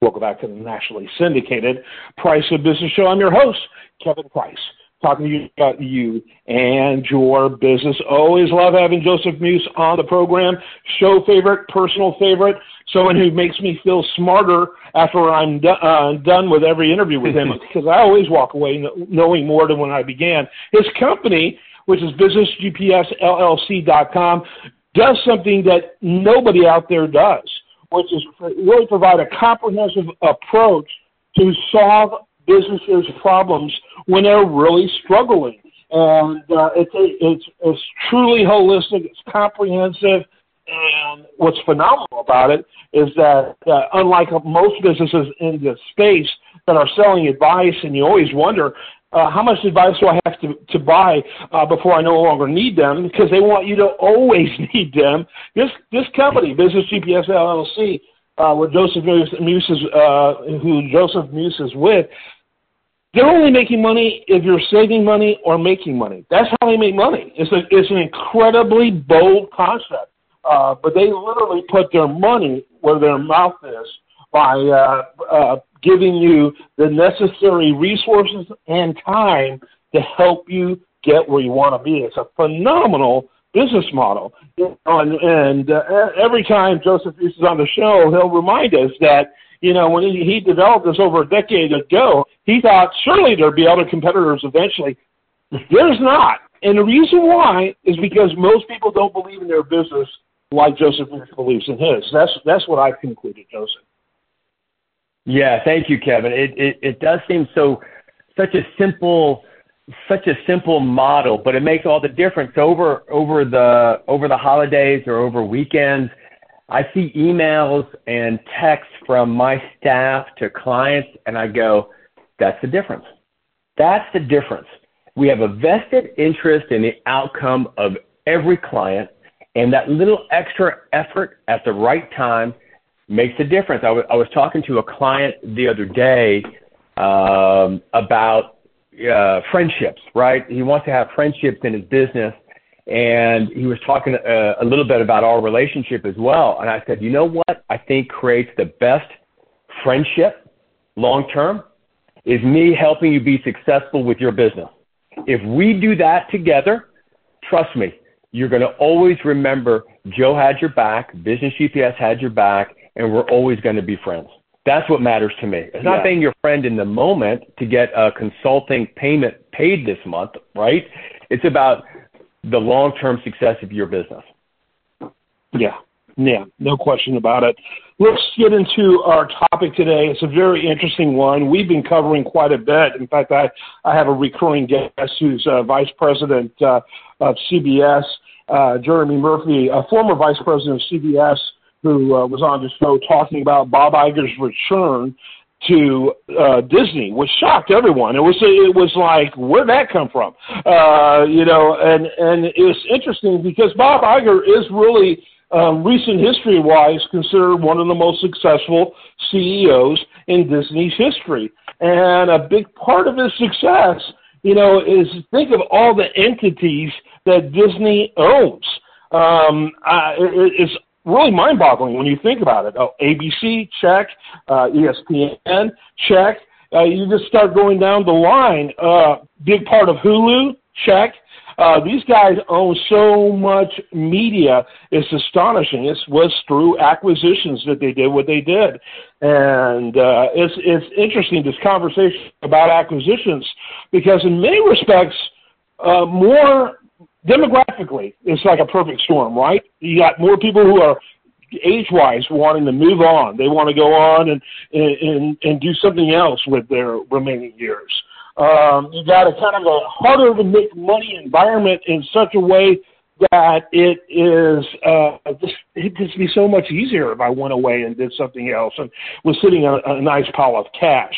Welcome back to the nationally syndicated Price of Business Show. I'm your host, Kevin Price, talking to you about you and your business. Always love having Joseph Muse on the program. Show favorite, personal favorite, someone who makes me feel smarter after I'm do- uh, done with every interview with him because I always walk away knowing more than when I began. His company, which is businessgpsllc.com, does something that nobody out there does which is really provide a comprehensive approach to solve businesses' problems when they're really struggling. And uh, it's, it's, it's truly holistic, it's comprehensive, and what's phenomenal about it is that uh, unlike most businesses in the space that are selling advice, and you always wonder, uh, how much advice do I have to, to buy uh, before I no longer need them? Because they want you to always need them. This this company, Business GPS LLC, uh, with Joseph Muse uh, who Joseph Muse is with, they're only making money if you're saving money or making money. That's how they make money. It's a, it's an incredibly bold concept, uh, but they literally put their money where their mouth is by uh, uh, giving you the necessary resources and time to help you get where you want to be. It's a phenomenal business model. And, and uh, every time Joseph is on the show, he'll remind us that, you know, when he, he developed this over a decade ago, he thought surely there'd be other competitors eventually. There's not. And the reason why is because most people don't believe in their business like Joseph believes in his. That's that's what I've concluded, Joseph. Yeah, thank you, Kevin. It, it, it does seem so such a simple such a simple model, but it makes all the difference over over the over the holidays or over weekends. I see emails and texts from my staff to clients, and I go, "That's the difference. That's the difference. We have a vested interest in the outcome of every client, and that little extra effort at the right time makes a difference. I, w- I was talking to a client the other day um, about uh, friendships, right? He wants to have friendships in his business. And he was talking uh, a little bit about our relationship as well. And I said, you know what I think creates the best friendship long term is me helping you be successful with your business. If we do that together, trust me, you're going to always remember Joe had your back, Business GPS had your back, and we're always going to be friends. That's what matters to me. It's not yeah. being your friend in the moment to get a consulting payment paid this month, right? It's about the long term success of your business. Yeah, yeah, no question about it. Let's get into our topic today. It's a very interesting one. We've been covering quite a bit. In fact, I, I have a recurring guest who's uh, Vice President uh, of CBS, uh, Jeremy Murphy, a former Vice President of CBS who uh, was on the show talking about Bob Iger's return to uh, Disney, which shocked everyone. It was it was like where'd that come from? Uh, you know, and and it was interesting because Bob Iger is really um, recent history wise considered one of the most successful CEOs in Disney's history, and a big part of his success, you know, is think of all the entities that Disney owns. Um, uh, it, it's really mind-boggling when you think about it. Oh, ABC, check. Uh, ESPN, check. Uh, you just start going down the line. Uh, big part of Hulu, check. Uh, these guys own so much media. It's astonishing. It was through acquisitions that they did what they did, and uh, it's it's interesting this conversation about acquisitions because in many respects, uh, more demographically, it's like a perfect storm, right? You got more people who are age-wise wanting to move on. They want to go on and and and do something else with their remaining years. Um, you got a kind of a harder to make money environment in such a way that it is uh, just, it'd just be so much easier if I went away and did something else and was sitting on a, a nice pile of cash.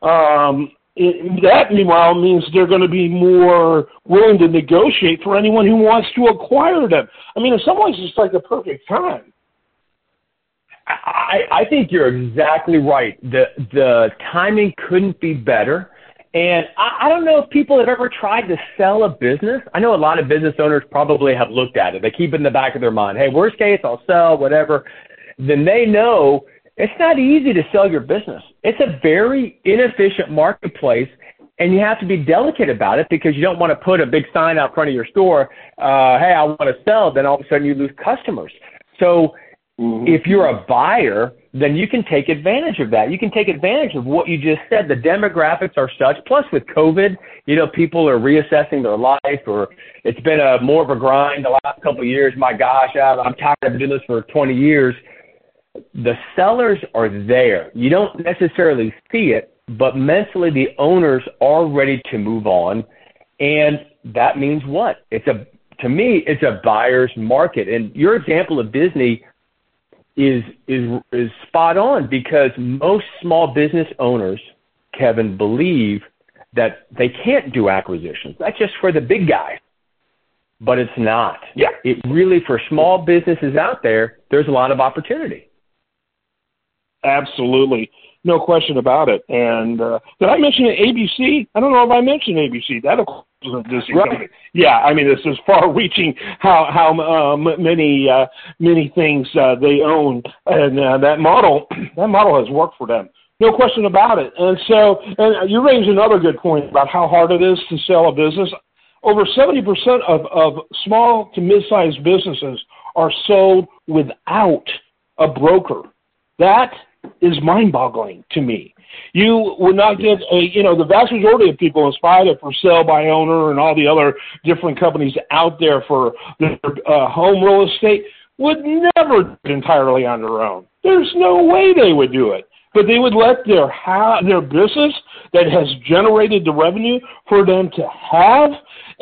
Um, it, that, meanwhile, means they're going to be more willing to negotiate for anyone who wants to acquire them. I mean, in some ways, it's like the perfect time. I, I think you're exactly right. The the timing couldn't be better. And I, I don't know if people have ever tried to sell a business. I know a lot of business owners probably have looked at it. They keep it in the back of their mind. Hey, worst case, I'll sell, whatever. Then they know it's not easy to sell your business. It's a very inefficient marketplace, and you have to be delicate about it because you don't want to put a big sign out front of your store, uh, hey, I want to sell, then all of a sudden you lose customers. So mm-hmm. if you're a buyer, then you can take advantage of that. You can take advantage of what you just said. The demographics are such. Plus, with COVID, you know, people are reassessing their life, or it's been a more of a grind the last couple of years. My gosh, I'm tired of doing this for 20 years. The sellers are there. You don't necessarily see it, but mentally, the owners are ready to move on, and that means what? It's a to me, it's a buyer's market. And your example of Disney is is is spot on because most small business owners, Kevin, believe that they can't do acquisitions. That's just for the big guys. But it's not. Yeah. It really for small businesses out there, there's a lot of opportunity. Absolutely. No question about it. And uh, did I mention ABC? I don't know if I mentioned ABC. That of course is a right. Yeah, I mean this is far-reaching how how uh, many uh, many things uh, they own, and uh, that model that model has worked for them. No question about it. And so, and you raised another good point about how hard it is to sell a business. Over 70% of, of small to mid-sized businesses are sold without a broker. That is mind-boggling to me. You would not get a, you know, the vast majority of people, spite of for sale by owner and all the other different companies out there for their uh, home real estate, would never do it entirely on their own. There's no way they would do it. But they would let their ha- their business that has generated the revenue for them to have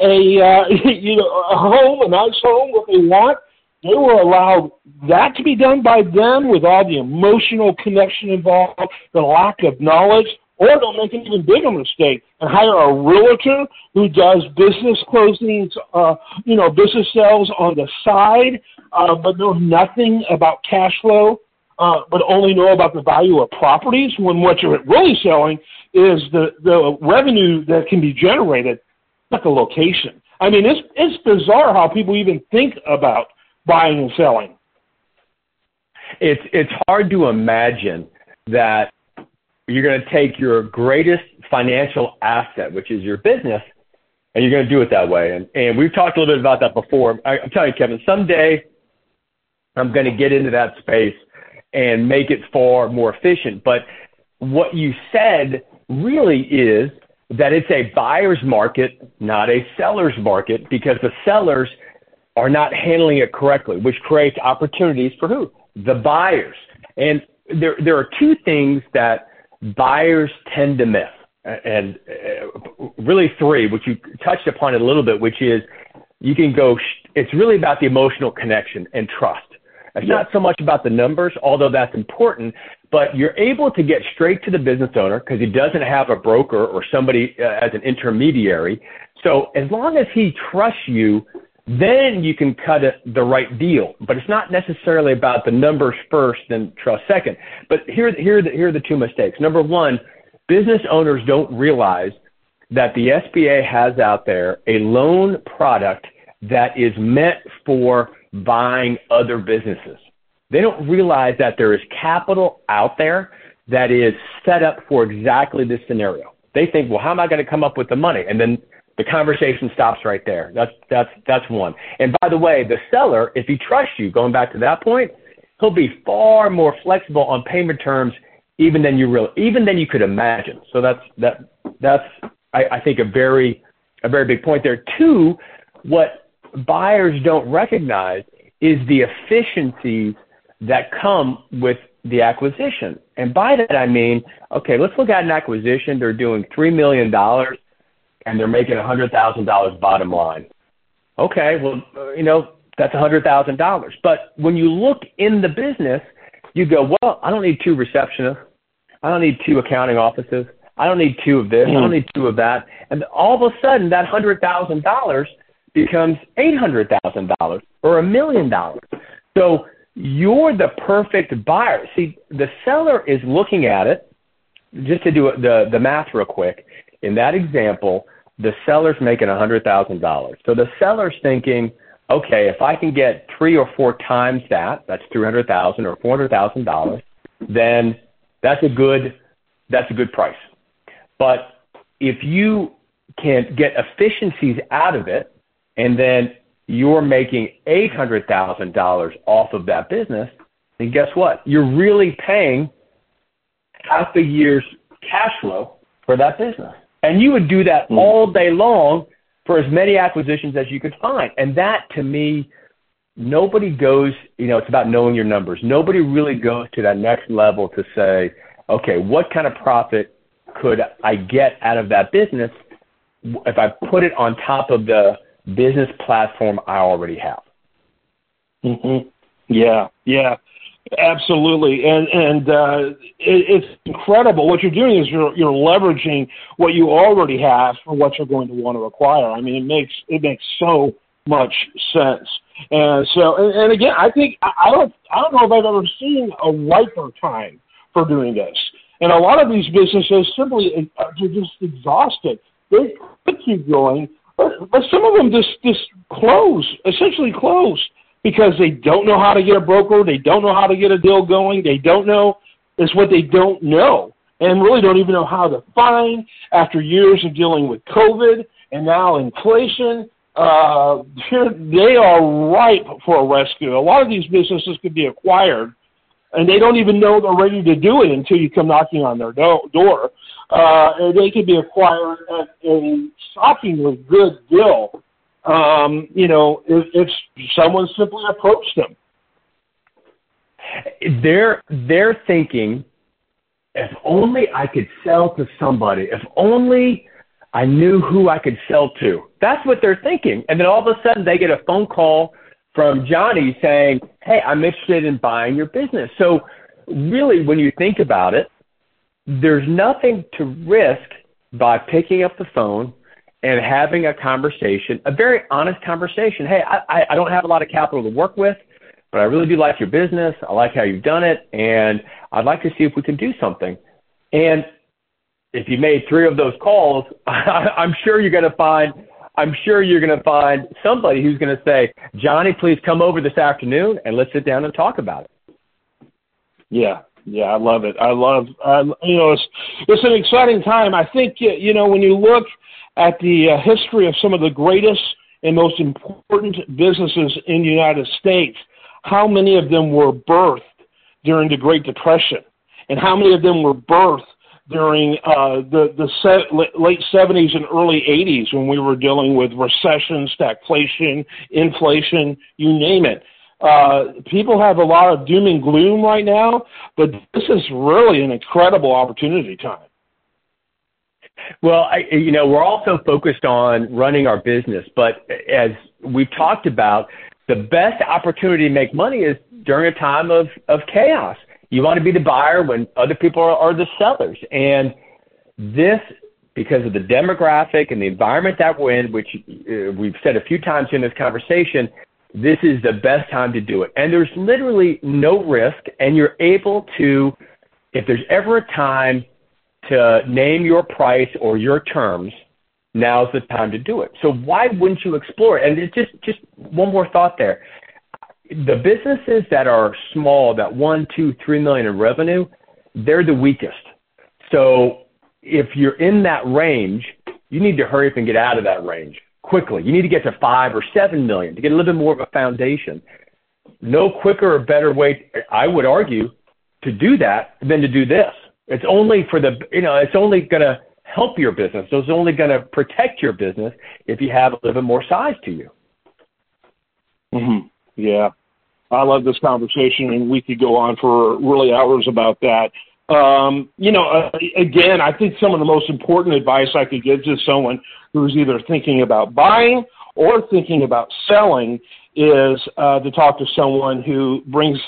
a uh, you know a home, a nice home, what they want, they were allowed that to be done by them with all the emotional connection involved, the lack of knowledge, or they'll make an even bigger mistake and hire a realtor who does business closings, uh, you know, business sales on the side, uh, but know nothing about cash flow, uh, but only know about the value of properties when what you're really selling is the, the revenue that can be generated, not the location. I mean, it's, it's bizarre how people even think about buying and selling. It's it's hard to imagine that you're going to take your greatest financial asset, which is your business, and you're going to do it that way. And and we've talked a little bit about that before. I, I'm telling you, Kevin, someday I'm going to get into that space and make it far more efficient. But what you said really is that it's a buyer's market, not a seller's market, because the sellers are not handling it correctly, which creates opportunities for who? The buyers. And there, there are two things that buyers tend to miss, and uh, really three, which you touched upon a little bit, which is you can go, it's really about the emotional connection and trust. It's not so much about the numbers, although that's important, but you're able to get straight to the business owner because he doesn't have a broker or somebody uh, as an intermediary. So as long as he trusts you then you can cut the right deal. But it's not necessarily about the numbers first and trust second. But here, here, are the, here are the two mistakes. Number one, business owners don't realize that the SBA has out there a loan product that is meant for buying other businesses. They don't realize that there is capital out there that is set up for exactly this scenario. They think, well, how am I going to come up with the money? And then the conversation stops right there. That's that's that's one. And by the way, the seller, if he trusts you, going back to that point, he'll be far more flexible on payment terms even than you really even than you could imagine. So that's that that's I, I think a very a very big point there. Two, what buyers don't recognize is the efficiencies that come with the acquisition. And by that I mean, okay, let's look at an acquisition. They're doing three million dollars and they're making a hundred thousand dollars bottom line. Okay, well, uh, you know that's a hundred thousand dollars. But when you look in the business, you go, well, I don't need two receptionists, I don't need two accounting offices, I don't need two of this, I don't hmm. need two of that, and all of a sudden that hundred thousand dollars becomes eight hundred thousand dollars or a million dollars. So you're the perfect buyer. See, the seller is looking at it. Just to do the the math real quick, in that example, the seller's making $100,000. So the seller's thinking, okay, if I can get three or four times that, that's 300,000 or $400,000, then that's a good that's a good price. But if you can get efficiencies out of it, and then you're making eight hundred thousand dollars off of that business, then guess what? You're really paying half a year's cash flow for that business. And you would do that mm. all day long for as many acquisitions as you could find. And that to me, nobody goes, you know, it's about knowing your numbers. Nobody really goes to that next level to say, okay, what kind of profit could I get out of that business if I put it on top of the business platform I already have? Mm-hmm. Yeah, yeah. Absolutely, and and uh, it, it's incredible. What you're doing is you're you're leveraging what you already have for what you're going to want to acquire. I mean, it makes it makes so much sense. And so, and, and again, I think I don't I don't know if I've ever seen a riper time for doing this. And a lot of these businesses simply are uh, just exhausted. They could keep going, but, but some of them just just close, essentially close because they don't know how to get a broker, they don't know how to get a deal going, they don't know it's what they don't know and really don't even know how to find after years of dealing with COVID and now inflation. Uh, they are ripe for a rescue. A lot of these businesses could be acquired, and they don't even know they're ready to do it until you come knocking on their do- door. Uh, and they could be acquired at a shockingly good deal um, you know, if, if someone simply approached them. They're they're thinking, if only I could sell to somebody. If only I knew who I could sell to. That's what they're thinking. And then all of a sudden they get a phone call from Johnny saying, "Hey, I'm interested in buying your business." So really, when you think about it, there's nothing to risk by picking up the phone and having a conversation, a very honest conversation. Hey, I, I don't have a lot of capital to work with, but I really do like your business. I like how you've done it, and I'd like to see if we can do something. And if you made three of those calls, I'm sure you're going to find I'm sure you're going to find somebody who's going to say, Johnny, please come over this afternoon and let's sit down and talk about it. Yeah, yeah, I love it. I love, I, you know, it's it's an exciting time. I think you know when you look at the uh, history of some of the greatest and most important businesses in the United States, how many of them were birthed during the Great Depression, and how many of them were birthed during uh, the the late 70s and early 80s when we were dealing with recession, stagflation, inflation, you name it. Uh, people have a lot of doom and gloom right now, but this is really an incredible opportunity time. Well, I, you know, we're also focused on running our business, but as we've talked about, the best opportunity to make money is during a time of, of chaos. You want to be the buyer when other people are, are the sellers. And this, because of the demographic and the environment that we're in, which uh, we've said a few times in this conversation, this is the best time to do it. And there's literally no risk, and you're able to, if there's ever a time to name your price or your terms, now's the time to do it. So why wouldn't you explore it? And it's just just one more thought there. The businesses that are small, that one, two, three million in revenue, they're the weakest. So if you're in that range, you need to hurry up and get out of that range quickly. You need to get to five or seven million to get a little bit more of a foundation. No quicker or better way, I would argue, to do that than to do this. It's only for the, you know, it's only going to help your business. It's only going to protect your business if you have a little bit more size to you. Mm-hmm. Yeah. I love this conversation, and we could go on for really hours about that. Um, you know, uh, again, I think some of the most important advice I could give to someone who's either thinking about buying or thinking about selling is uh, to talk to someone who brings,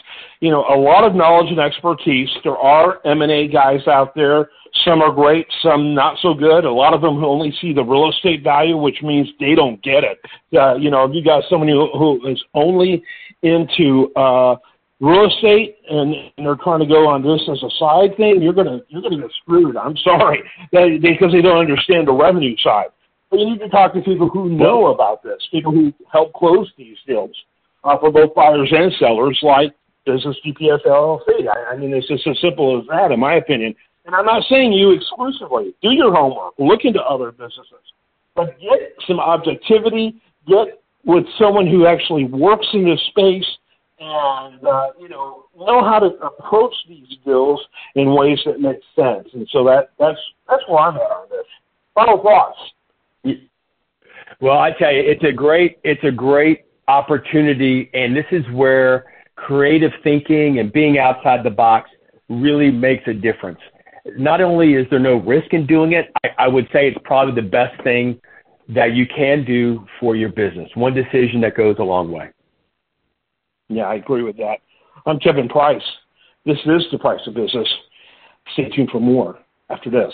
you know, a lot of knowledge and expertise. There are M&A guys out there. Some are great, some not so good. A lot of them who only see the real estate value, which means they don't get it. Uh, you know, if you got somebody who, who is only into uh, real estate and, and they're trying to go on this as a side thing, you're gonna you're gonna get screwed. I'm sorry, they, because they don't understand the revenue side. But you need to talk to people who know about this, people who help close these deals uh, for both buyers and sellers, like Business GPS LLC. I, I mean, it's just as simple as that, in my opinion. And I'm not saying you exclusively. Do your homework. Look into other businesses. But get some objectivity. Get with someone who actually works in this space and, uh, you know, know how to approach these deals in ways that make sense. And so that, that's, that's where I'm at on this. Final thoughts. Well, I tell you, it's a great, it's a great opportunity. And this is where creative thinking and being outside the box really makes a difference not only is there no risk in doing it, I, I would say it's probably the best thing that you can do for your business. One decision that goes a long way. Yeah, I agree with that. I'm Kevin Price. This is the price of business. Stay tuned for more after this.